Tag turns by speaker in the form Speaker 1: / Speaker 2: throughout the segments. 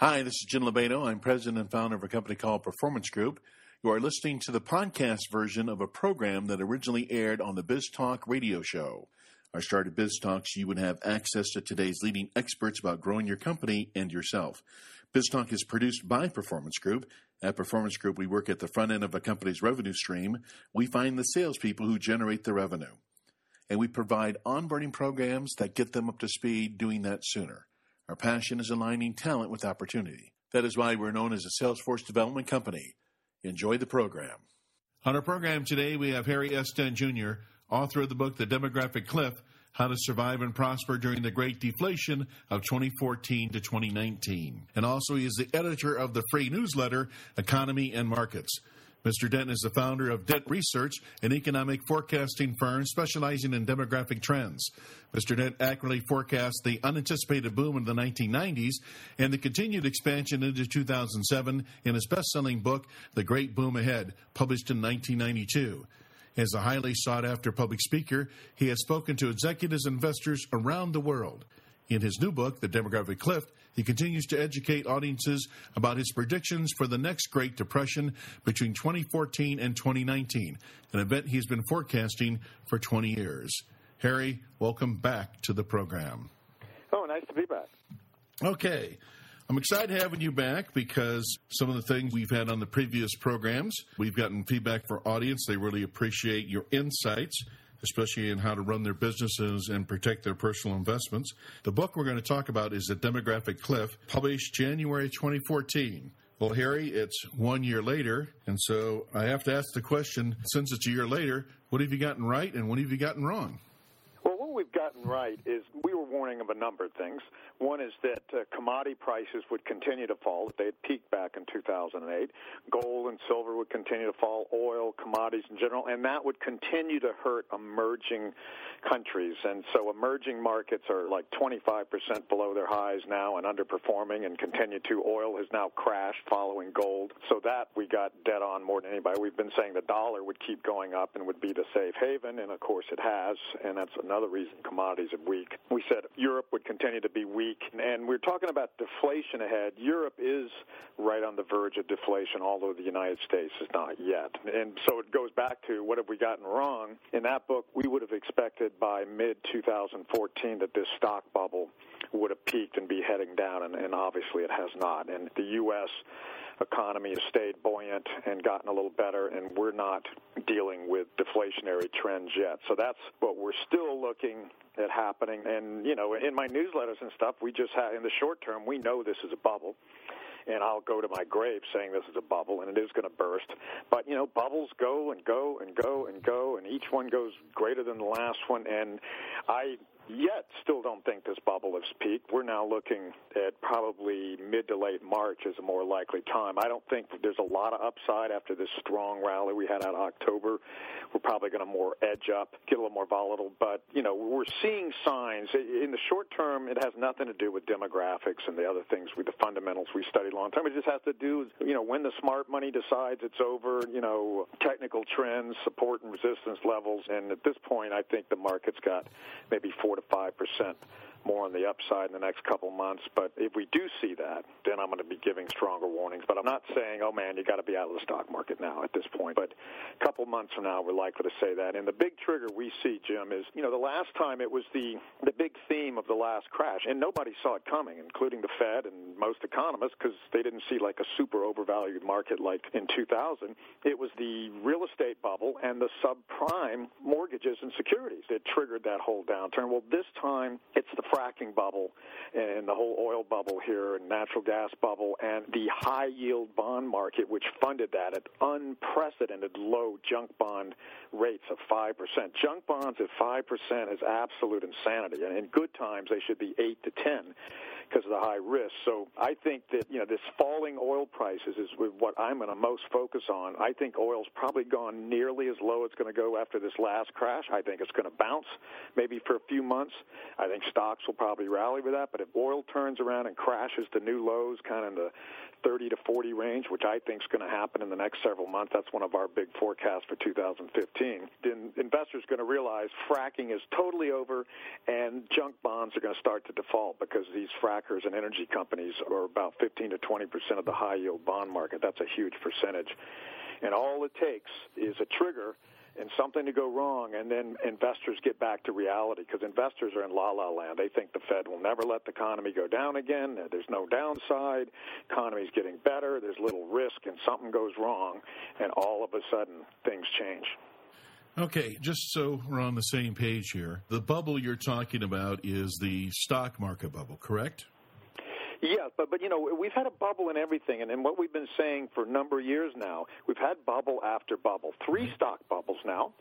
Speaker 1: Hi, this is Jim Lobaito. I'm president and founder of a company called Performance Group. You are listening to the podcast version of a program that originally aired on the Biz Talk radio show. Our start at Biz Talks, you would have access to today's leading experts about growing your company and yourself. Biz Talk is produced by Performance Group. At Performance Group, we work at the front end of a company's revenue stream. We find the salespeople who generate the revenue. And we provide onboarding programs that get them up to speed doing that sooner. Our passion is aligning talent with opportunity. That is why we're known as a Salesforce development company. Enjoy the program. On our program today, we have Harry S. Dent Jr., author of the book The Demographic Cliff How to Survive and Prosper During the Great Deflation of 2014 to 2019. And also, he is the editor of the free newsletter Economy and Markets. Mr. Dent is the founder of Dent Research, an economic forecasting firm specializing in demographic trends. Mr. Dent accurately forecast the unanticipated boom in the 1990s and the continued expansion into 2007 in his best selling book, The Great Boom Ahead, published in 1992. As a highly sought after public speaker, he has spoken to executives and investors around the world. In his new book, The Demographic Cliff, he continues to educate audiences about his predictions for the next Great Depression between 2014 and 2019, an event he's been forecasting for 20 years. Harry, welcome back to the program.
Speaker 2: Oh, nice to be back.
Speaker 1: Okay. I'm excited having you back because some of the things we've had on the previous programs, we've gotten feedback for audience. They really appreciate your insights especially in how to run their businesses and protect their personal investments. The book we're going to talk about is The Demographic Cliff, published January 2014. Well, Harry, it's one year later, and so I have to ask the question since it's a year later, what have you gotten right and what have you gotten wrong?
Speaker 2: Well, what we've gotten right is we were warning of a number of things. One is that uh, commodity prices would continue to fall. They had peaked back in 2008. Gold and silver would continue to fall, oil, commodities in general, and that would continue to hurt emerging countries. And so emerging markets are like 25% below their highs now and underperforming and continue to. Oil has now crashed following gold. So that we got dead on more than anybody. We've been saying the dollar would keep going up and would be the safe haven, and of course it has, and that's another reason commodities are weak. We said Europe would continue to be weak. And we're talking about deflation ahead. Europe is right on the verge of deflation, although the United States is not yet. And so it goes back to what have we gotten wrong? In that book, we would have expected by mid 2014 that this stock bubble would have peaked and be heading down, and, and obviously it has not. And the U.S economy has stayed buoyant and gotten a little better, and we're not dealing with deflationary trends yet. So that's what we're still looking at happening. And, you know, in my newsletters and stuff, we just have, in the short term, we know this is a bubble and I'll go to my grave saying this is a bubble and it is going to burst. But you know, bubbles go and go and go and go, and each one goes greater than the last one. And I yet still don't think this bubble has peaked. We're now looking at probably mid to late March as a more likely time. I don't think there's a lot of upside after this strong rally we had out of October. We're probably going to more edge up, get a little more volatile. But, you know, we're seeing signs. In the short term, it has nothing to do with demographics and the other things, with the fundamentals we studied long term. It just has to do, you know, when the smart money decides it's over, you know, technical trends, support and resistance levels. And at this point, I think the market's got maybe four to five percent more on the upside in the next couple months. But if we do see that, then I'm going to be giving stronger warnings. But I'm not saying, oh man, you got to be out of the stock market now at this point. But a couple months from now, we're likely to say that. And the big trigger we see, Jim, is you know the last time it was the the big theme of the last crash, and nobody saw it coming, including the Fed and most economists, because they didn't see like a super overvalued market like in 2000. It was the real estate bubble and the subprime mortgages and securities that triggered that whole downturn. Well, this time it's the fracking bubble and the whole oil bubble here and natural gas bubble and the high yield bond market, which funded that at unprecedented low junk bond rates of 5%. Junk bonds at 5% is absolute insanity. And in good times, they should be 8 to 10 because of the high risk. So I think that you know this falling oil prices is what I'm going to most focus on. I think oil's probably gone nearly as low it's going to go after this last crash. I think it's going to bounce maybe for a few months. I think stocks will probably rally with that. But if oil turns around and crashes to new lows, kind of in the 30 to 40 range, which I think is going to happen in the next several months. That's one of our big forecasts for 2015. Then investors are going to realize fracking is totally over, and junk bonds are going to start to default because these frackers and energy companies are about 15 to 20 percent of the high yield bond market. That's a huge percentage. And all it takes is a trigger and something to go wrong, and then investors get back to reality because investors are in la la land. They think the Fed will never let the economy go down again. There's no downside. Economy's getting better. There's little risk, and something goes wrong, and all of a sudden things change.
Speaker 1: Okay, just so we're on the same page here, the bubble you're talking about is the stock market bubble, correct?
Speaker 2: Yeah, but but you know we've had a bubble in everything, and, and what we've been saying for a number of years now, we've had bubble after bubble, three stock bubbles now,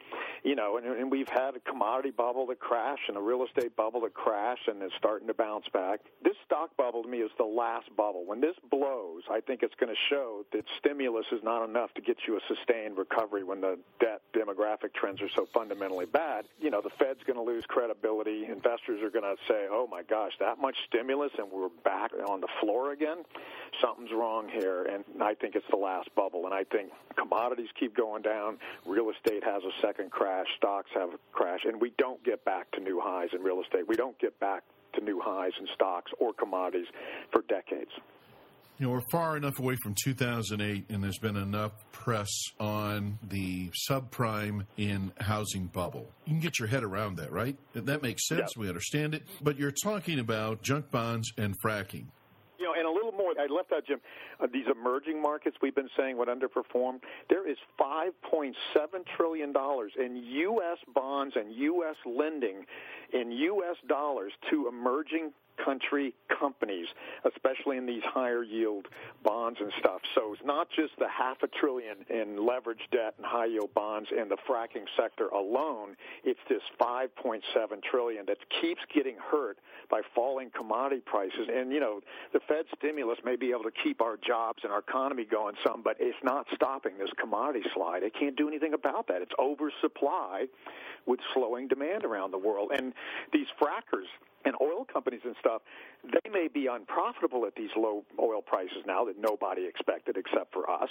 Speaker 2: you know, and, and we've had a commodity bubble that crash and a real estate bubble that crash and is starting to bounce back. This stock bubble to me is the last bubble. When this blows, I think it's going to show that stimulus is not enough to get you a sustained recovery when the debt demographic trends are so fundamentally bad. You know, the Fed's going to lose credibility. Investors are going to say, "Oh my gosh, that much stimulus and we're back on the floor again, something's wrong here. And I think it's the last bubble. And I think commodities keep going down. Real estate has a second crash. Stocks have a crash. And we don't get back to new highs in real estate. We don't get back to new highs in stocks or commodities for decades.
Speaker 1: You know, we're far enough away from 2008, and there's been enough press on the subprime in housing bubble. You can get your head around that, right? That makes sense. We understand it. But you're talking about junk bonds and fracking
Speaker 2: I left out, Jim, uh, these emerging markets we've been saying would underperform. There is $5.7 trillion in U.S. bonds and U.S. lending in U.S. dollars to emerging country companies, especially in these higher yield bonds and stuff. So it's not just the half a trillion in leverage debt and high yield bonds in the fracking sector alone. It's this 5.7 trillion that keeps getting hurt by falling commodity prices. And you know, the Fed stimulus may be able to keep our jobs and our economy going some, but it's not stopping this commodity slide. It can't do anything about that. It's oversupply with slowing demand around the world. And these frackers and oil companies and stuff, they may be unprofitable at these low oil prices now that nobody expected except for us,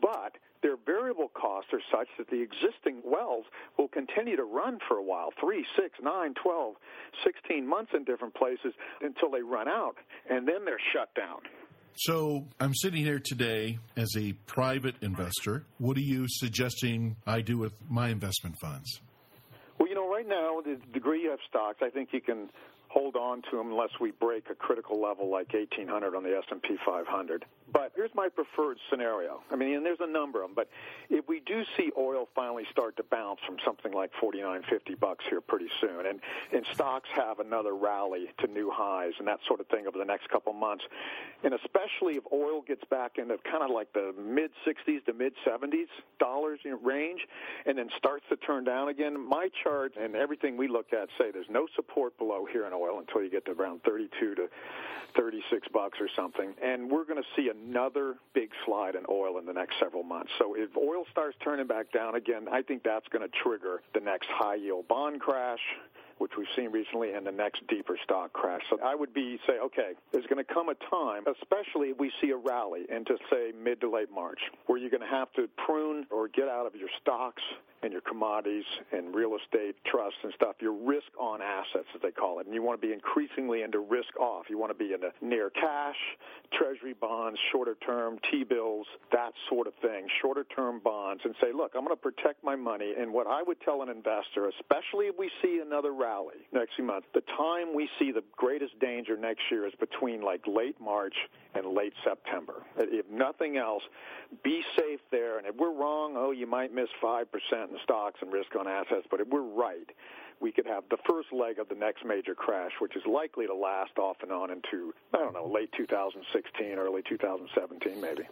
Speaker 2: but their variable costs are such that the existing wells will continue to run for a while three, six, nine, twelve, sixteen months in different places until they run out, and then they're shut down.
Speaker 1: So I'm sitting here today as a private investor. What are you suggesting I do with my investment funds?
Speaker 2: Well, you know, right now, the degree you have stocks, I think you can hold on to them unless we break a critical level like 1800 on the S&P 500. But here's my preferred scenario. I mean, and there's a number of them, but if we do see oil finally start to bounce from something like 49, 50 bucks here pretty soon, and and stocks have another rally to new highs and that sort of thing over the next couple months, and especially if oil gets back into kind of like the mid 60s to mid 70s dollars range, and then starts to turn down again, my chart and everything we look at say there's no support below here in oil until you get to around 32 to 36 bucks or something, and we're going to see another big slide in oil in the next several months. So if oil starts turning back down again, I think that's going to trigger the next high yield bond crash which we've seen recently, and the next deeper stock crash. So I would be say, okay, there's going to come a time, especially if we see a rally into say mid to late March, where you're going to have to prune or get out of your stocks and your commodities and real estate trusts and stuff, your risk on assets, as they call it. And you want to be increasingly into risk off. You want to be into near cash, treasury bonds, shorter term, T bills, that sort of thing, shorter term bonds, and say, look, I'm going to protect my money. And what I would tell an investor, especially if we see another rally next month, the time we see the greatest danger next year is between like late March and late September. If nothing else, be safe there. And if we're wrong, oh, you might miss 5% in stocks and risk on assets. But if we're right, we could have the first leg of the next major crash, which is likely to last off and on into, I don't know, late 2016, early 2017, maybe.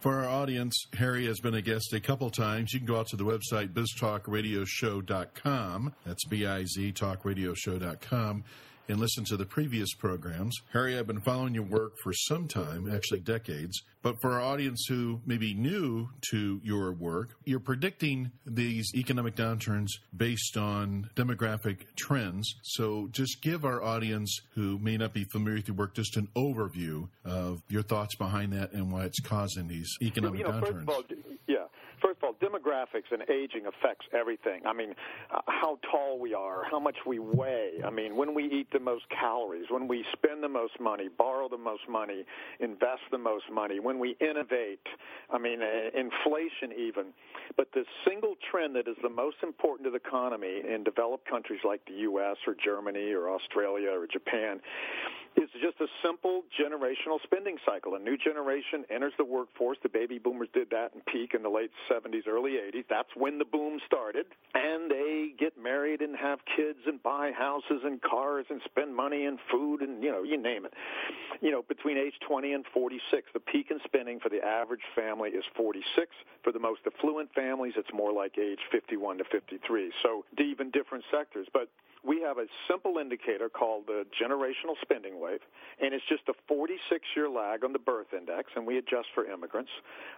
Speaker 1: For our audience, Harry has been a guest a couple times. You can go out to the website biztalkradioshow.com. That's B-I-Z talkradioshow.com and listen to the previous programs. Harry, I've been following your work for some time, actually decades. But for our audience who may be new to your work, you're predicting these economic downturns based on demographic trends. So just give our audience who may not be familiar with your work just an overview of your thoughts behind that and why it's causing these economic
Speaker 2: you know,
Speaker 1: downturns.
Speaker 2: First of all, yeah. First of all, demographics and aging affects everything. I mean, uh, how tall we are, how much we weigh. I mean, when we eat the most calories, when we spend the most money, borrow the most money, invest the most money, when we innovate. I mean, uh, inflation even. But the single trend that is the most important to the economy in developed countries like the U.S. or Germany or Australia or Japan is just a simple generational spending cycle. A new generation enters the workforce. The baby boomers did that and peak in the late 70s, early 80s. That's when the boom started. And they get married and have kids and buy houses and cars and spend money and food and, you know, you name it. You know, between age 20 and 46, the peak in spending for the average family is 46. For the most affluent families, it's more like age 51 to 53. So even different sectors. But we have a simple indicator called the generational spending wave, and it's just a 46 year lag on the birth index, and we adjust for immigrants.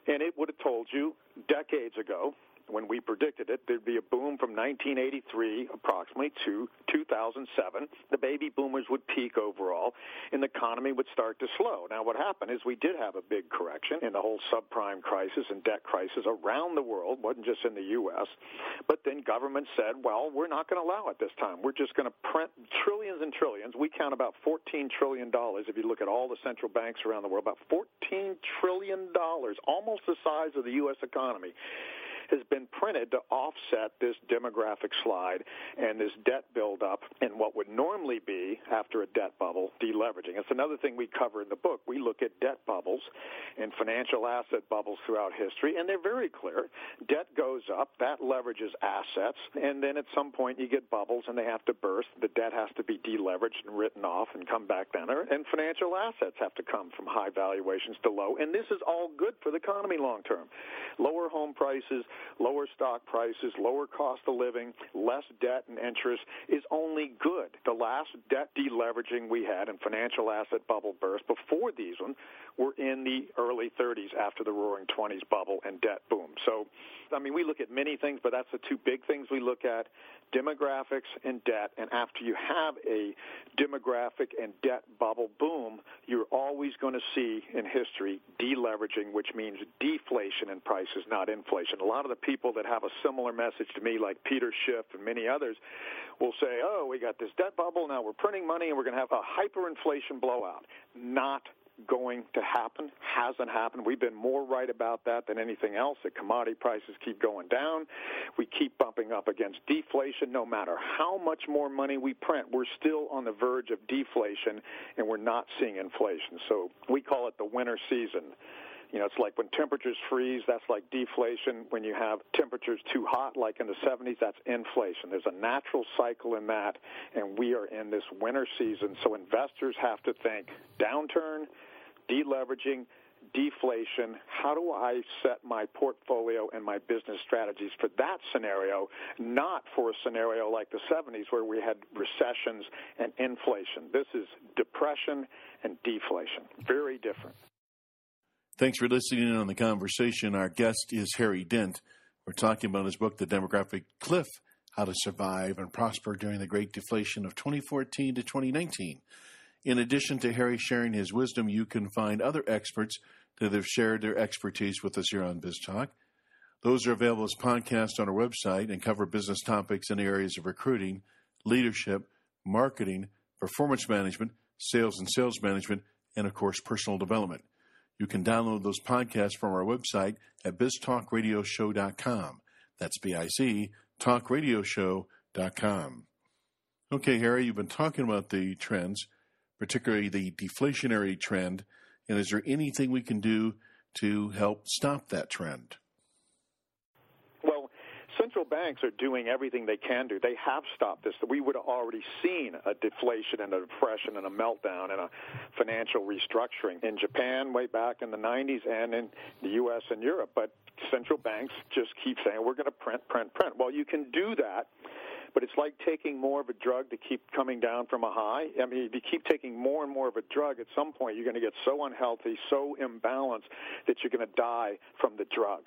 Speaker 2: And it would have told you decades ago when we predicted it, there'd be a boom from 1983 approximately to 2007. The baby boomers would peak overall, and the economy would start to slow. Now, what happened is we did have a big correction in the whole subprime crisis and debt crisis around the world, wasn't just in the U.S. But then government said, well, we're not going to allow it this time. We're just going to print trillions and trillions. We count about 14 trillion dollars if you look at all the central banks around the world, about 14 trillion dollars, almost the size of the U.S. economy has been printed to offset this demographic slide and this debt buildup and what would normally be after a debt bubble deleveraging. It's another thing we cover in the book. We look at debt bubbles and financial asset bubbles throughout history, and they're very clear. Debt goes up, that leverages assets, and then at some point you get bubbles and they have to burst. The debt has to be deleveraged and written off and come back down, and financial assets have to come from high valuations to low. And this is all good for the economy long term. Lower home prices, lower stock prices, lower cost of living, less debt and interest is only good. The last debt deleveraging we had and financial asset bubble burst before these ones were in the early 30s after the roaring 20s bubble and debt boom. So, I mean, we look at many things, but that's the two big things we look at demographics and debt. And after you have a demographic and debt bubble boom, you're always going to see in history deleveraging, which means deflation in prices, not inflation. A lot of the people that have a similar message to me, like Peter Schiff and many others, will say, oh, we got this debt bubble, now we're printing money and we're going to have a hyperinflation blowout. Not going to happen, hasn't happened. We've been more right about that than anything else. That commodity prices keep going down. We keep bumping up against deflation. No matter how much more money we print, we're still on the verge of deflation, and we're not seeing inflation. So we call it the winter season. You know, it's like when temperatures freeze, that's like deflation. When you have temperatures too hot, like in the 70s, that's inflation. There's a natural cycle in that, and we are in this winter season. So investors have to think downturn, deleveraging, deflation, how do I set my portfolio and my business strategies for that scenario, not for a scenario like the 70s where we had recessions and inflation. This is depression and deflation. Very different.
Speaker 1: Thanks for listening in on the conversation. Our guest is Harry Dent. We're talking about his book, The Demographic Cliff How to Survive and Prosper During the Great Deflation of 2014 to 2019. In addition to Harry sharing his wisdom, you can find other experts that have shared their expertise with us here on BizTalk. Those are available as podcasts on our website and cover business topics in areas of recruiting, leadership, marketing, performance management, sales and sales management, and of course, personal development. You can download those podcasts from our website at biztalkradioshow.com. That's B-I-Z, talkradioshow.com. Okay, Harry, you've been talking about the trends, particularly the deflationary trend, and is there anything we can do to help stop that trend?
Speaker 2: Central banks are doing everything they can do. They have stopped this. We would have already seen a deflation and a depression and a meltdown and a financial restructuring in Japan way back in the 90s and in the U.S. and Europe. But central banks just keep saying, we're going to print, print, print. Well, you can do that but it's like taking more of a drug to keep coming down from a high. I mean, if you keep taking more and more of a drug, at some point you're going to get so unhealthy, so imbalanced that you're going to die from the drug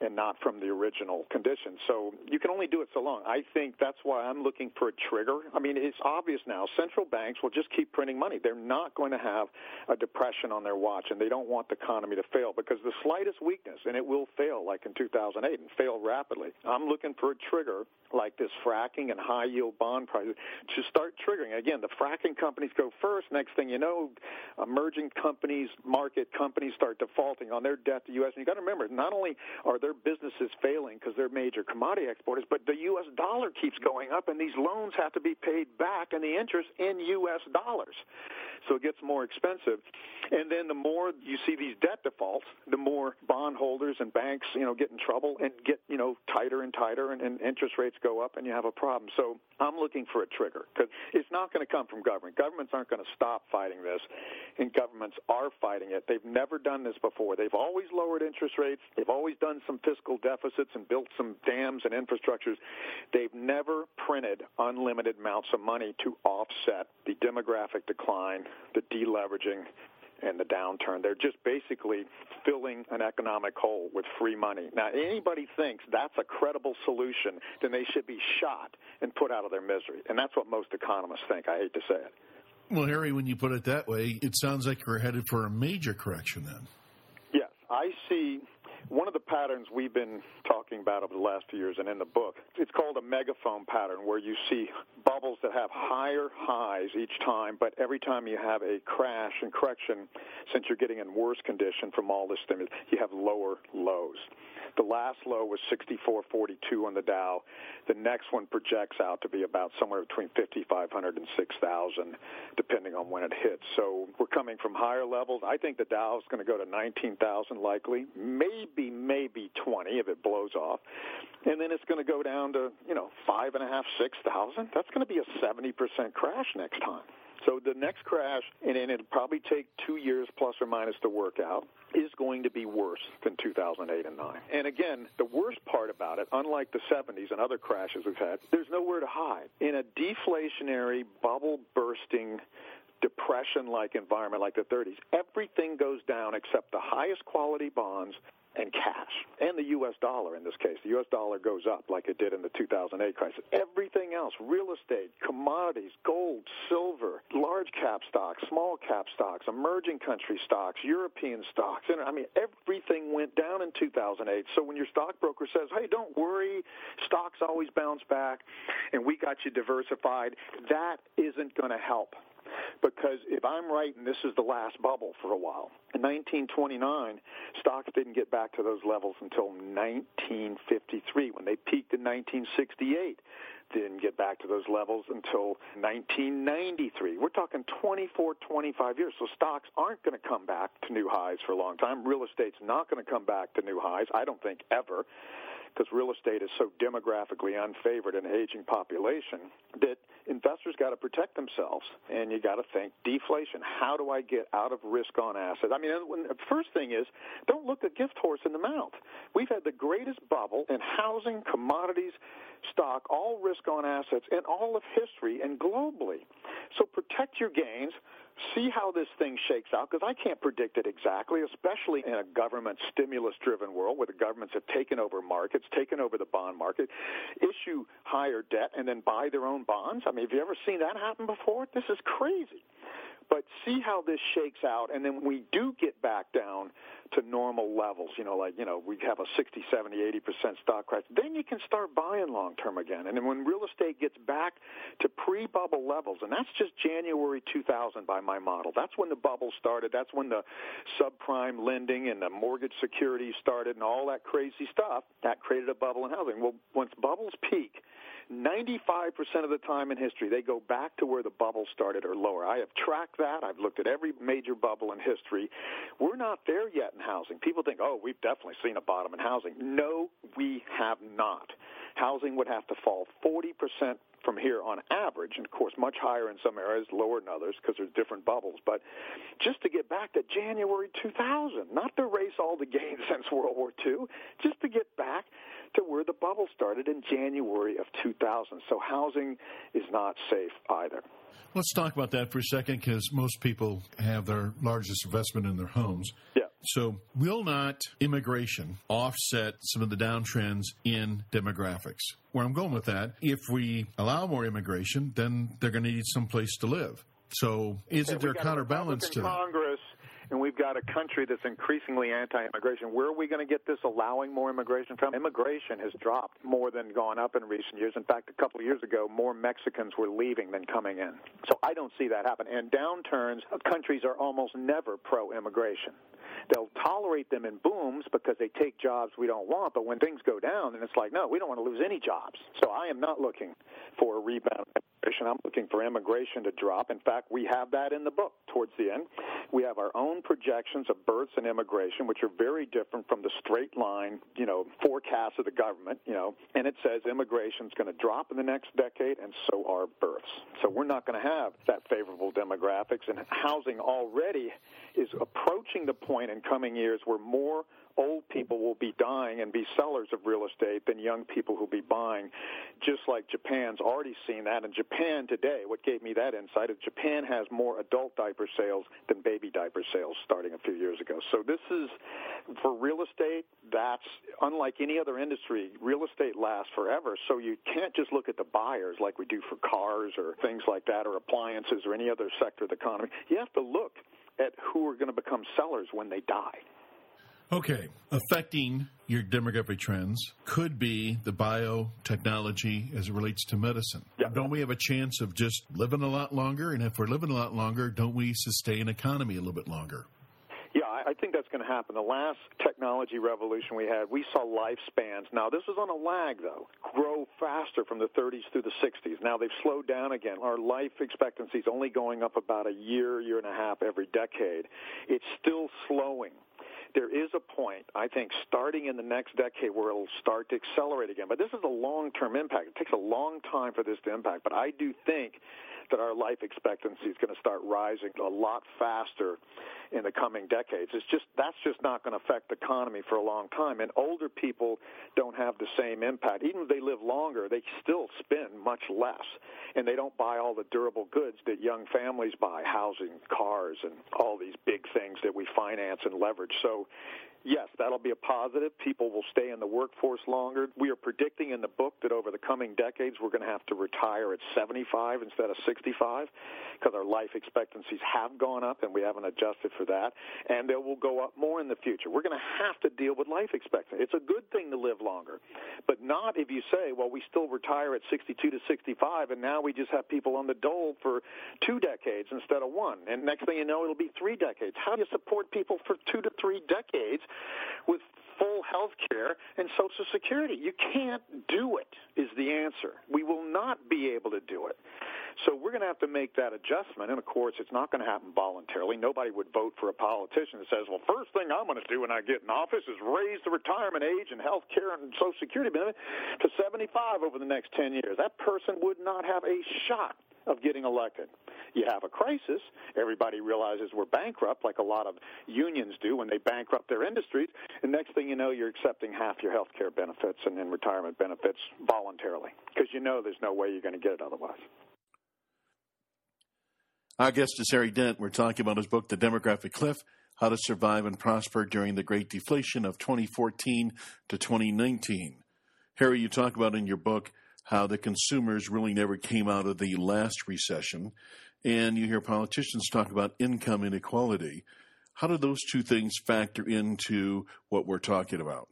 Speaker 2: and not from the original condition. So you can only do it so long. I think that's why I'm looking for a trigger. I mean, it's obvious now. Central banks will just keep printing money. They're not going to have a depression on their watch, and they don't want the economy to fail because the slightest weakness, and it will fail like in 2008 and fail rapidly. I'm looking for a trigger like this fracking and high yield bond prices to start triggering. Again, the fracking companies go first. Next thing you know, emerging companies, market companies start defaulting on their debt to U.S. And you got to remember, not only are their businesses failing because they're major commodity exporters, but the U.S. dollar keeps going up, and these loans have to be paid back, and the interest in U.S. dollars. So it gets more expensive. And then the more you see these debt defaults, the more bondholders and banks, you know, get in trouble and get, you know, tighter and tighter, and, and interest rates go up, and you have a problem. So I'm looking for a trigger because it's not going to come from government. Governments aren't going to stop fighting this, and governments are fighting it. They've never done this before. They've always lowered interest rates. They've always done some fiscal deficits and built some dams and infrastructures. They've never printed unlimited amounts of money to offset the demographic decline, the deleveraging, and the downturn. They're just basically filling an economic hole with free money. Now, anybody thinks that's a credible solution, then they should be shot and put out of their misery. And that's what most economists think. I hate to say it.
Speaker 1: Well, Harry, when you put it that way, it sounds like we're headed for a major correction then.
Speaker 2: Yes, I see one of the patterns we've been talking about over the last few years and in the book, it's called a megaphone pattern where you see bubbles that have higher highs each time, but every time you have a crash and correction, since you're getting in worse condition from all this stimulus, you have lower lows. The last low was 64.42 on the Dow. The next one projects out to be about somewhere between 5,500 and 6,000, depending on when it hits. So we're coming from higher levels. I think the Dow is going to go to 19,000 likely, maybe maybe 20 if it blows off, and then it's going to go down to you know five and a half, six thousand. That's going to be a 70% crash next time. So the next crash, and it'll probably take two years plus or minus to work out, is going to be worse than 2008 and 9. And again, the worst part about it, unlike the 70s and other crashes we've had, there's nowhere to hide. In a deflationary, bubble bursting, depression like environment like the 30s, everything goes down except the highest quality bonds and cash, and the U.S. dollar in this case. The U.S. dollar goes up like it did in the 2008 crisis. Everything else, real estate, commodities, gold, silver, large cap stocks, small cap stocks, emerging country stocks, European stocks, and I mean, everything went down in 2008. So when your stockbroker says, hey, don't worry, stocks always bounce back, and we got you diversified, that isn't going to help because if I'm right and this is the last bubble for a while, in 1929, stocks didn't get back to those levels until 1953 when they peaked in 1968. Didn't get back to those levels until 1993. We're talking 24, 25 years. So stocks aren't going to come back to new highs for a long time. Real estate's not going to come back to new highs, I don't think ever because real estate is so demographically unfavored in an aging population that investors got to protect themselves, and you got to think deflation. How do I get out of risk on assets? I mean, the first thing is don't look a gift horse in the mouth. We've had the greatest bubble in housing, commodities, stock, all risk on assets in all of history and globally. So protect your gains see how this thing shakes out because I can't predict it exactly, especially in a government stimulus driven world where the governments have taken over markets, taken over the bond market, issue higher debt, and then buy their own bonds. I mean, have you ever seen that happen before? This is crazy. But see how this shakes out, and then we do get back down to normal levels, you know, like, you know, we have a 60, 70, 80% stock crash. Then you can start buying long term again. And then when real estate gets back to pre bubble levels, and that's just January 2000 by my model, that's when the bubble started. That's when the subprime lending and the mortgage securities started and all that crazy stuff. That created a bubble in housing. Well, once bubbles peak, 95% of the time in history, they go back to where the bubble started or lower. I have tracked that. I've looked at every major bubble in history. We're not there yet in housing. People think, oh, we've definitely seen a bottom in housing. No, we have not. Housing would have to fall 40% from here on average, and of course much higher in some areas, lower in others because there's different bubbles. But just to get back to January 2000, not to erase all the gains since World War II, just to get back to where the bubble started in January of 2000. So housing is not safe either.
Speaker 1: Let's talk about that for a second because most people have their largest investment in their homes.
Speaker 2: Yeah.
Speaker 1: So, will not immigration offset some of the downtrends in demographics? Where I'm going with that, if we allow more immigration, then they're going to need some place to live. So, isn't there a counterbalance to that?
Speaker 2: Congress and we've got a country that's increasingly anti-immigration. Where are we going to get this allowing more immigration from? Immigration has dropped more than gone up in recent years. In fact, a couple of years ago, more Mexicans were leaving than coming in. So I don't see that happen. And downturns, countries are almost never pro-immigration. They'll tolerate them in booms because they take jobs we don't want, but when things go down, then it's like, no, we don't want to lose any jobs. So I am not looking for a rebound immigration. I'm looking for immigration to drop. In fact, we have that in the book towards the end. We have our own projections of births and immigration, which are very different from the straight line, you know, forecast of the government, you know, and it says immigration is going to drop in the next decade, and so are births. So we're not going to have that favorable demographics, and housing already is approaching the point in coming years where more old people will be dying and be sellers of real estate than young people who'll be buying, just like Japan's already seen that. And Japan today, what gave me that insight is Japan has more adult diaper sales than baby diaper sales starting a few years ago. So this is, for real estate, that's unlike any other industry. Real estate lasts forever. So you can't just look at the buyers like we do for cars or things like that or appliances or any other sector of the economy. You have to look at who are going to become sellers when they die.
Speaker 1: Okay, affecting your demographic trends could be the biotechnology as it relates to medicine.
Speaker 2: Yeah.
Speaker 1: Don't we have a chance of just living a lot longer? And if we're living a lot longer, don't we sustain economy a little bit longer?
Speaker 2: I think that's going to happen. The last technology revolution we had, we saw lifespans. Now, this was on a lag, though, grow faster from the 30s through the 60s. Now they've slowed down again. Our life expectancy is only going up about a year, year and a half every decade. It's still slowing there is a point, I think, starting in the next decade where it'll start to accelerate again. But this is a long-term impact. It takes a long time for this to impact. But I do think that our life expectancy is going to start rising a lot faster in the coming decades. It's just that's just not going to affect the economy for a long time. And older people don't have the same impact. Even if they live longer, they still spend much less, and they don't buy all the durable goods that young families buy: housing, cars, and all these big things that we finance and leverage. So yes, that'll be a positive. People will stay in the workforce longer. We are predicting in the book that over the coming decades, we're going to have to retire at 75 instead of 65 because our life expectancies have gone up and we haven't adjusted for that. And they will go up more in the future. We're going to have to deal with life expectancy. It's a good thing to live longer, but not if you say, well, we still retire at 62 to 65 and now we just have people on the dole for two decades instead of one. And next thing you know, it'll be three decades. How do you support people for two to three decades with full health care and Social Security. You can't do it, is the answer. We will not be able to do it. So we're going to have to make that adjustment. And of course, it's not going to happen voluntarily. Nobody would vote for a politician that says, well, first thing I'm going to do when I get in office is raise the retirement age and health care and Social Security benefit to 75 over the next 10 years. That person would not have a shot of getting elected. You have a crisis. Everybody realizes we're bankrupt, like a lot of unions do when they bankrupt their industries. And next thing you know, you're accepting half your health care benefits and then retirement benefits voluntarily because you know there's no way you're going to get it otherwise.
Speaker 1: Our guest is Harry Dent. We're talking about his book, The Demographic Cliff How to Survive and Prosper During the Great Deflation of 2014 to 2019. Harry, you talk about in your book how the consumers really never came out of the last recession. And you hear politicians talk about income inequality. How do those two things factor into what we're talking about?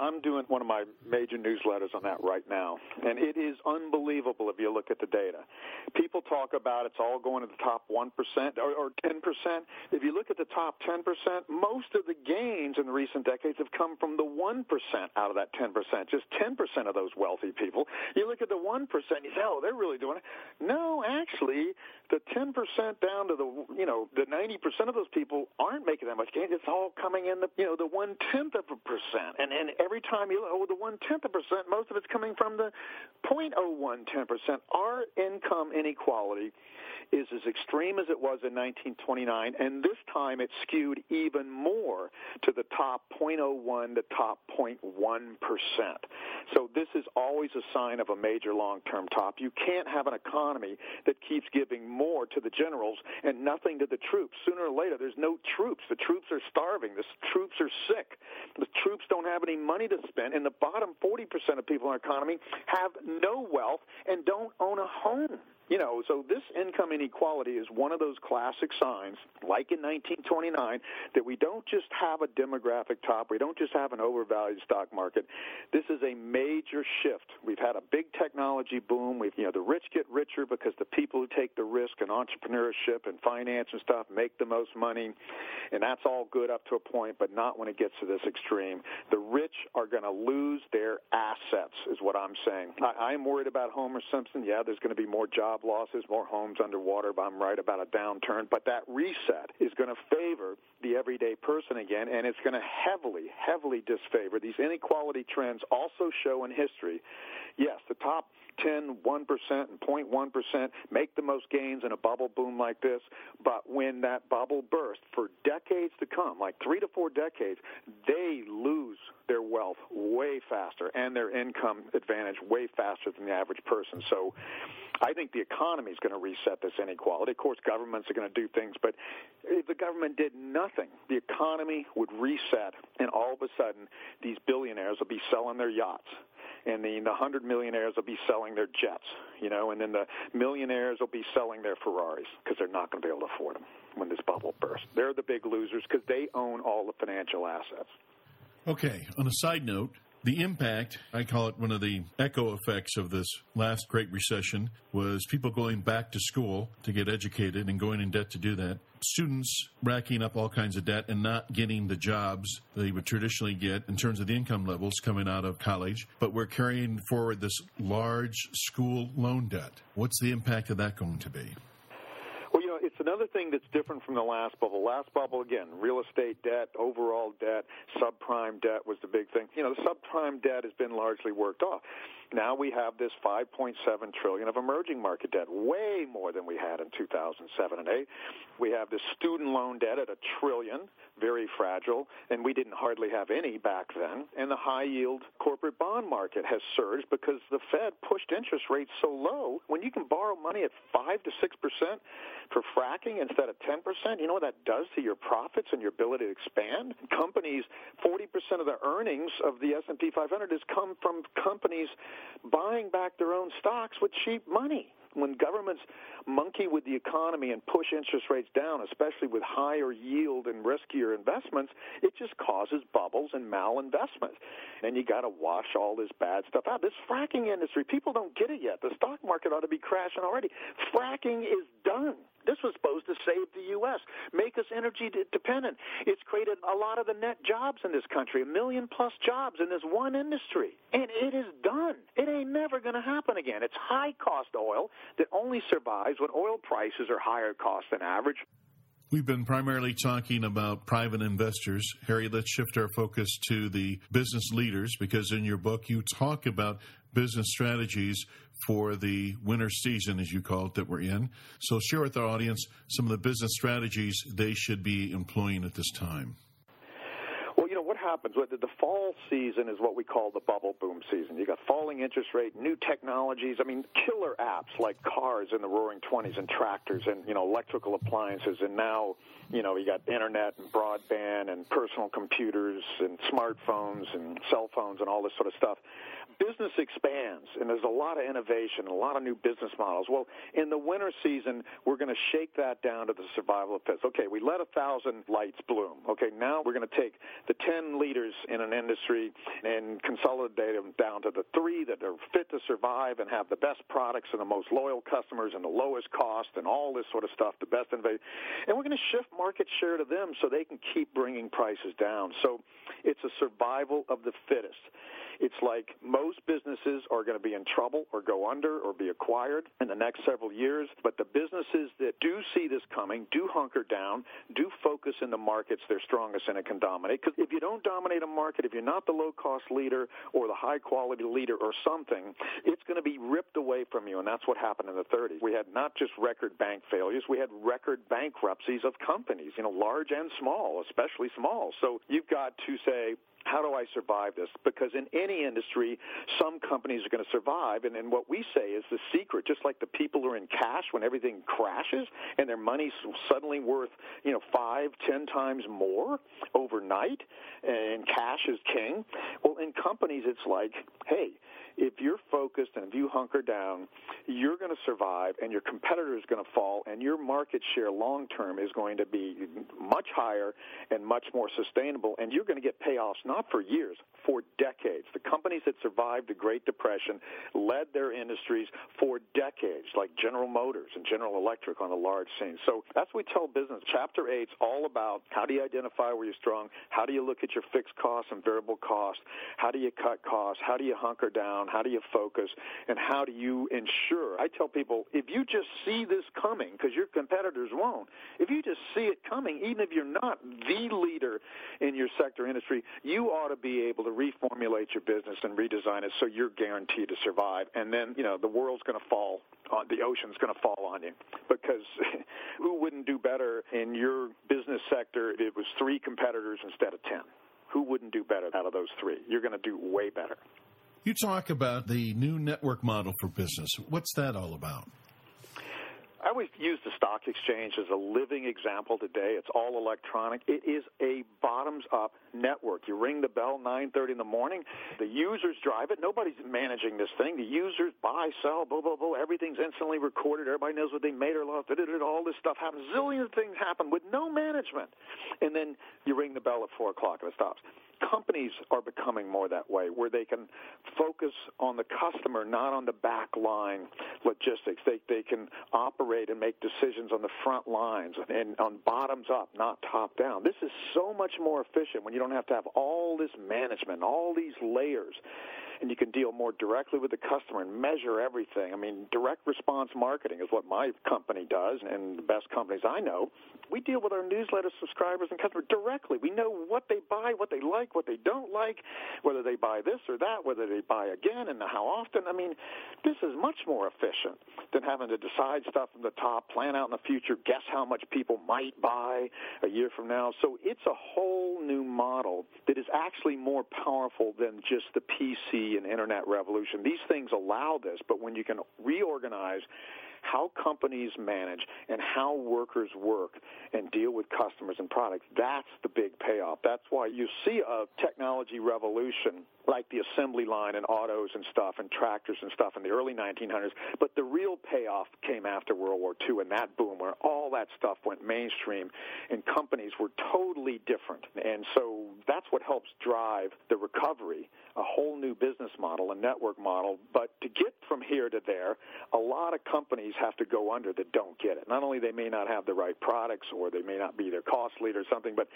Speaker 2: I'm doing one of my major newsletters on that right now, and it is unbelievable if you look at the data. People talk about it's all going to the top 1% or, or 10%. If you look at the top 10%, most of the gains in the recent decades have come from the 1% out of that 10%, just 10% of those wealthy people. You look at the 1%, you say, oh, they're really doing it. No, actually, the 10% down to the, you know, the 90% of those people aren't making that much gain. It's all coming in the, you know, the one tenth of a percent. And, and every time you look oh the one tenth of percent, most of it's coming from the 0.01 10 percent. Our income inequality is as extreme as it was in 1929, and this time it skewed even more to the top 0.01 to top 0.1 percent. So this is always a sign of a major long-term top. You can't have an economy that keeps giving more to the generals and nothing to the troops. Sooner or later, there's no troops. The troops are starving. The troops are sick. The troops don't have any money to spend, and the bottom 40% of people in our economy have no wealth and don't own a home. You know, so this income inequality is one of those classic signs, like in 1929, that we don't just have a demographic top, we don't just have an overvalued stock market. This is a major shift. We've had a big technology boom. We've, you know, the rich get richer because the people who take the risk in entrepreneurship and finance and stuff make the most money, and that's all good up to a point, but not when it gets to this extreme. The rich are going to lose their assets, is what I'm saying. I, I'm worried about Homer Simpson. Yeah, there's going to be more jobs job losses, more homes underwater, but I'm right about a downturn. But that reset is going to favor the everyday person again, and it's going to heavily, heavily disfavor. These inequality trends also show in history, yes, the top 10, 1%, and 0.1% make the most gains in a bubble boom like this. But when that bubble bursts for decades to come, like three to four decades, they lose their wealth way faster and their income advantage way faster than the average person. So I think the economy is going to reset this inequality. Of course, governments are going to do things, but if the government did nothing, the economy would reset, and all of a sudden, these billionaires will be selling their yachts and the, the hundred millionaires will be selling their jets, you know, and then the millionaires will be selling their Ferraris because they're not going to be able to afford them when this bubble bursts. They're the big losers because they own all the financial assets.
Speaker 1: Okay. On a side note, the impact, I call it one of the echo effects of this last Great Recession, was people going back to school to get educated and going in debt to do that. Students racking up all kinds of debt and not getting the jobs they would traditionally get in terms of the income levels coming out of college. But we're carrying forward this large school loan debt. What's the impact of that going to be?
Speaker 2: Another thing that's different from the last bubble. Last bubble, again, real estate debt, overall debt, subprime debt was the big thing. You know, the subprime debt has been largely worked off. Now we have this 5.7 trillion of emerging market debt, way more than we had in 2007 and 8. We have this student loan debt at a trillion, very fragile, and we didn't hardly have any back then. And the high yield corporate bond market has surged because the Fed pushed interest rates so low. When you can borrow money at 5 to 6% for fracking instead of 10%, you know what that does to your profits and your ability to expand? Companies, 40% of the earnings of the S&P 500 has come from companies buying back their own stocks with cheap money. When governments monkey with the economy and push interest rates down, especially with higher yield and riskier investments, it just causes bubbles and malinvestment. And you got to wash all this bad stuff out. This fracking industry, people don't get it yet. The stock market ought to be crashing already. Fracking is done. This was supposed to save the U.S., make us energy dependent. It's created a lot of the net jobs in this country, a million plus jobs in this one industry. And it is done. It ain't never going to happen again. It's high cost oil that only survives when oil prices are higher cost than average.
Speaker 1: We've been primarily talking about private investors. Harry, let's shift our focus to the business leaders because in your book you talk about business strategies for the winter season, as you call it, that we're in. So, share with our audience some of the business strategies they should be employing at this time Well you know what
Speaker 2: happens. The fall season is what we call the bubble boom season. You got falling interest rate, new technologies. I mean, killer apps like cars in the Roaring Twenties and tractors and you know electrical appliances, and now you know you got internet and broadband and personal computers and smartphones and cell phones and all this sort of stuff business expands and there's a lot of innovation, a lot of new business models. Well, in the winter season, we're going to shake that down to the survival of the fittest. Okay, we let a thousand lights bloom. Okay, now we're going to take the 10 leaders in an industry and consolidate them down to the three that are fit to survive and have the best products and the most loyal customers and the lowest cost and all this sort of stuff, the best innovation. And we're going to shift market share to them so they can keep bringing prices down. So it's a survival of the fittest. It's like most businesses are going to be in trouble or go under or be acquired in the next several years, but the businesses that do see this coming do hunker down, do focus in the markets they're strongest in and can dominate. Because if you don't dominate a market, if you're not the low cost leader or the high quality leader or something, it's going to be ripped away from you. And that's what happened in the 30s. We had not just record bank failures, we had record bankruptcies of companies, you know, large and small, especially small. So you've got to say, how do I survive this? Because in any industry, some companies are going to survive. And then what we say is the secret, just like the people who are in cash when everything crashes and their money's suddenly worth, you know, five, ten times more overnight, and cash is king. Well, in companies, it's like, hey, if you're focused and if you hunker down, you're going to survive and your competitor is going to fall and your market share long term is going to be much higher and much more sustainable and you're going to get payoffs not for years, for decades. The companies that survived the Great Depression led their industries for decades, like General Motors and General Electric on the large scene. So that's what we tell business. Chapter 8 is all about how do you identify where you're strong? How do you look at your fixed costs and variable costs? How do you cut costs? How do you hunker down? How do you focus? And how do you ensure? I tell people, if you just see this coming, because your competitors won't, if you just see it coming, even if you're not the leader in your sector industry, you ought to be able to reformulate your business and redesign it so you're guaranteed to survive. And then, you know, the world's going to fall, on, the ocean's going to fall on you. Because who wouldn't do better in your business sector if it was three competitors instead of ten? Who wouldn't do better out of those three? You're going to do way better.
Speaker 1: You talk about the new network model for business. What's that all about?
Speaker 2: I always use the stock exchange as a living example today. It's all electronic. It is a bottoms-up network. You ring the bell 9:30 in the morning. The users drive it. Nobody's managing this thing. The users buy, sell, blah blah blah. Everything's instantly recorded. Everybody knows what they made or lost. All this stuff happens. Zillions of things happen with no management. And then you ring the bell at four o'clock and it stops companies are becoming more that way, where they can focus on the customer, not on the back line logistics. They they can operate and make decisions on the front lines and on bottoms up, not top down. This is so much more efficient when you don't have to have all this management, all these layers and you can deal more directly with the customer and measure everything. I mean, direct response marketing is what my company does, and the best companies I know. We deal with our newsletter subscribers and customers directly. We know what they buy, what they like, what they don't like, whether they buy this or that, whether they buy again, and how often. I mean, this is much more efficient than having to decide stuff from the top, plan out in the future, guess how much people might buy a year from now. So it's a whole new model that is actually more powerful than just the PC and internet revolution. These things allow this, but when you can reorganize how companies manage and how workers work and deal with customers and products, that's the big payoff. That's why you see a technology revolution like the assembly line and autos and stuff and tractors and stuff in the early 1900s. But the real payoff came after World War II and that boom where all that stuff went mainstream and companies were totally different. And so that's what helps drive the recovery, a whole new business model, a network model. But to get from here to there, a lot of companies have to go under that don't get it. Not only they may not have the right products or they may not be their cost leader or something, but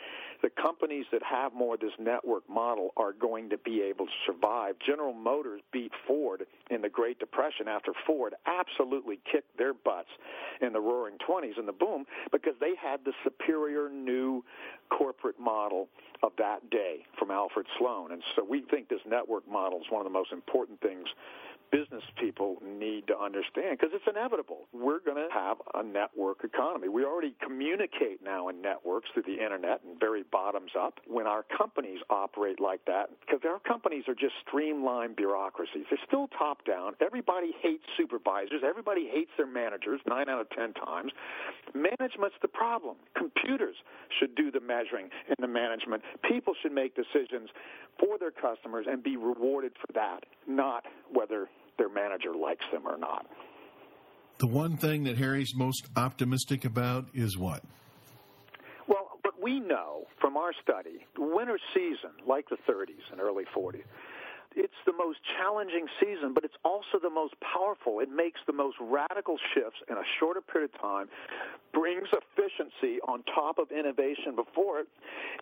Speaker 2: the companies that have more of this network model are going to be able to survive. General Motors beat Ford in the Great Depression after Ford absolutely kicked their butts in the roaring 20s and the boom because they had the superior new corporate model of that day from Alfred Sloan. And so we think this network model is one of the most important things business people need to understand because it's inevitable. We're going to have a network economy. We already communicate now in networks through the internet and very bottoms up. When our companies operate like that, because our companies are just streamlined bureaucracies, they're still top down. Everybody hates supervisors. Everybody hates their managers nine out of ten times. Management's the problem. Computers should do the measuring and the management. People should make decisions for their customers and be rewarded for that, not whether their manager likes them or not.
Speaker 1: The one thing that Harry's most optimistic about is what?
Speaker 2: Well, but we know from our study, winter season, like the 30s and early 40s, it's the most challenging season, but it's also the most powerful. It makes the most radical shifts in a shorter period of time, brings efficiency on top of innovation before it,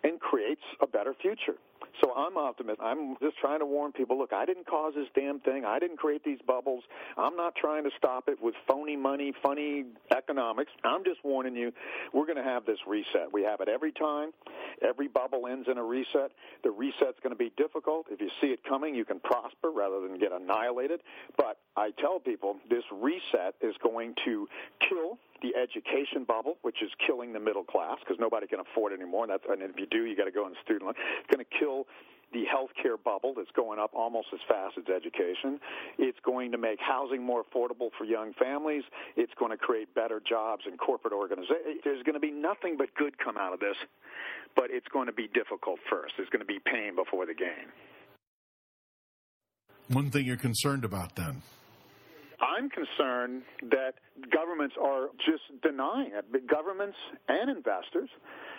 Speaker 2: and creates a better future. So I'm optimistic. I'm just trying to warn people. Look, I didn't cause this damn thing. I didn't create these bubbles. I'm not trying to stop it with phony money, funny economics. I'm just warning you. We're going to have this reset. We have it every time. Every bubble ends in a reset. The reset's going to be difficult. If you see it coming, you can prosper rather than get annihilated. But I tell people this reset is going to kill the education bubble, which is killing the middle class because nobody can afford it anymore. And, that's, and if you do, you got to go in student loan. It's going to kill the healthcare bubble that's going up almost as fast as education. It's going to make housing more affordable for young families. It's going to create better jobs in corporate organizations. There's going to be nothing but good come out of this, but it's going to be difficult first. There's going to be pain before the gain.
Speaker 1: One thing you're concerned about then?
Speaker 2: I'm concerned that governments are just denying it. Governments and investors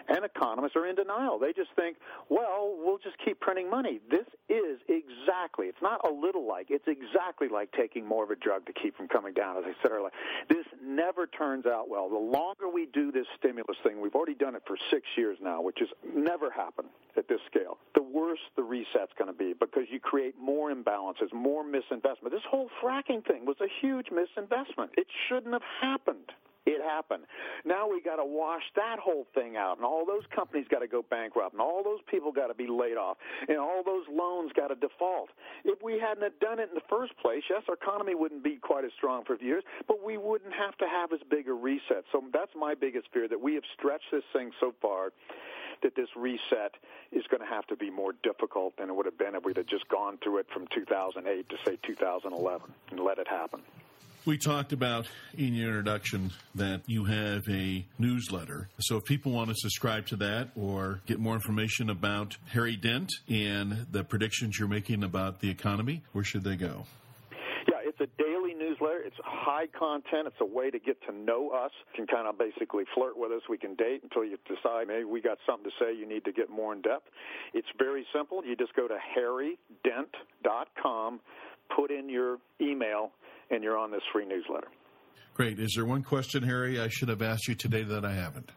Speaker 2: and economists are in denial. They just think, well, we'll just keep printing money. This is exactly, it's not a little like, it's exactly like taking more of a drug to keep from coming down, as I said earlier. This never turns out well. The longer we do this stimulus thing, we've already done it for six years now, which has never happened at this scale, the worse the reset's going to be because you create more imbalances, more misinvestment. This whole fracking thing was a huge misinvestment. It shouldn't have happened. It happened. Now we got to wash that whole thing out, and all those companies got to go bankrupt, and all those people got to be laid off, and all those loans got to default. If we hadn't have done it in the first place, yes, our economy wouldn't be quite as strong for years, but we wouldn't have to have as big a reset. So that's my biggest fear that we have stretched this thing so far that this reset is going to have to be more difficult than it would have been if we'd have just gone through it from 2008 to say 2011 and let it happen.
Speaker 1: We talked about in your introduction that you have a newsletter. So if people want to subscribe to that or get more information about Harry Dent and the predictions you're making about the economy, where should they go?
Speaker 2: It's high content. It's a way to get to know us. You can kind of basically flirt with us. We can date until you decide maybe we got something to say. You need to get more in depth. It's very simple. You just go to harrydent.com, put in your email, and you're on this free newsletter.
Speaker 1: Great. Is there one question, Harry, I should have asked you today that I haven't?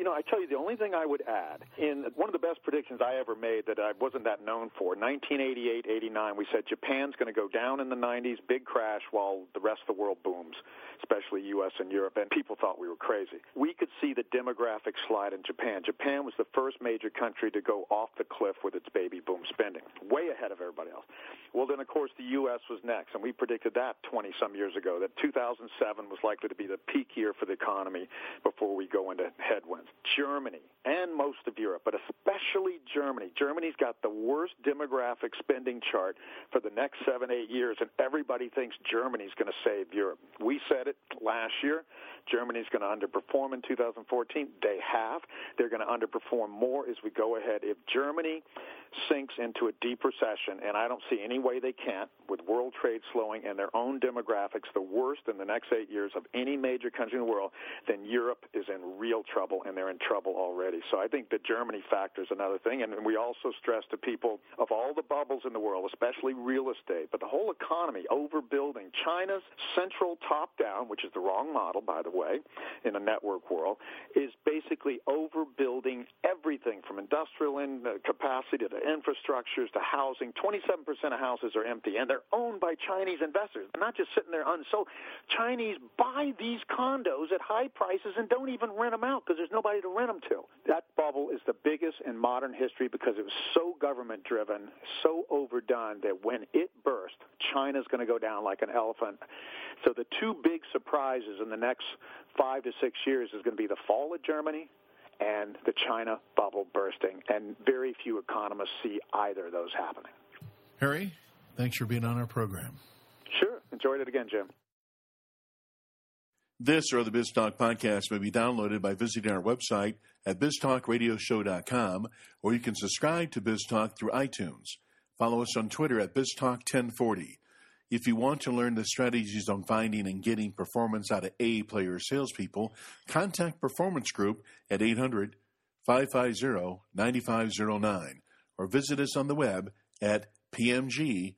Speaker 2: You know, I tell you, the only thing I would add, in one of the best predictions I ever made that I wasn't that known for, 1988, 89, we said Japan's going to go down in the 90s, big crash, while the rest of the world booms especially U.S. and Europe, and people thought we were crazy. We could see the demographic slide in Japan. Japan was the first major country to go off the cliff with its baby boom spending, way ahead of everybody else. Well, then, of course, the U.S. was next, and we predicted that 20 some years ago, that 2007 was likely to be the peak year for the economy before we go into headwinds. Germany and most of Europe, but especially Germany. Germany's got the worst demographic spending chart for the next seven, eight years, and everybody thinks Germany's going to save Europe. We said it last year. Germany's going to underperform in 2014. They have. They're going to underperform more as we go ahead. If Germany sinks into a deep recession, and I don't see any way they can't, with world trade slowing and their own demographics, the worst in the next eight years of any major country in the world, then Europe is in real trouble, and they're in trouble already. So I think the Germany factor is another thing. And we also stress to people of all the bubbles in the world, especially real estate, but the whole economy, overbuilding. China's central top down, which is the wrong model, by the way, in a network world, is basically overbuilding everything from industrial in, uh, capacity to infrastructures to housing. 27% of houses are empty, and they're owned by Chinese investors. They're not just sitting there unsold. Chinese buy these condos at high prices and don't even rent them out because there's nobody to rent them to. That bubble is the biggest in modern history because it was so government driven, so overdone that when it burst, China's going to go down like an elephant. So the two big surprises in the next five to six years is going to be the fall of Germany and the China bubble bursting. And very few economists see either of those happening.
Speaker 1: Harry, thanks for being on our program.
Speaker 2: Sure. Enjoyed it again, Jim.
Speaker 1: This or the BizTalk podcast may be downloaded by visiting our website at biztalkradioshow.com, or you can subscribe to BizTalk through iTunes. Follow us on Twitter at BizTalk1040. If you want to learn the strategies on finding and getting performance out of A player salespeople, contact Performance Group at 800 550 9509 or visit us on the web at pmgllc.net.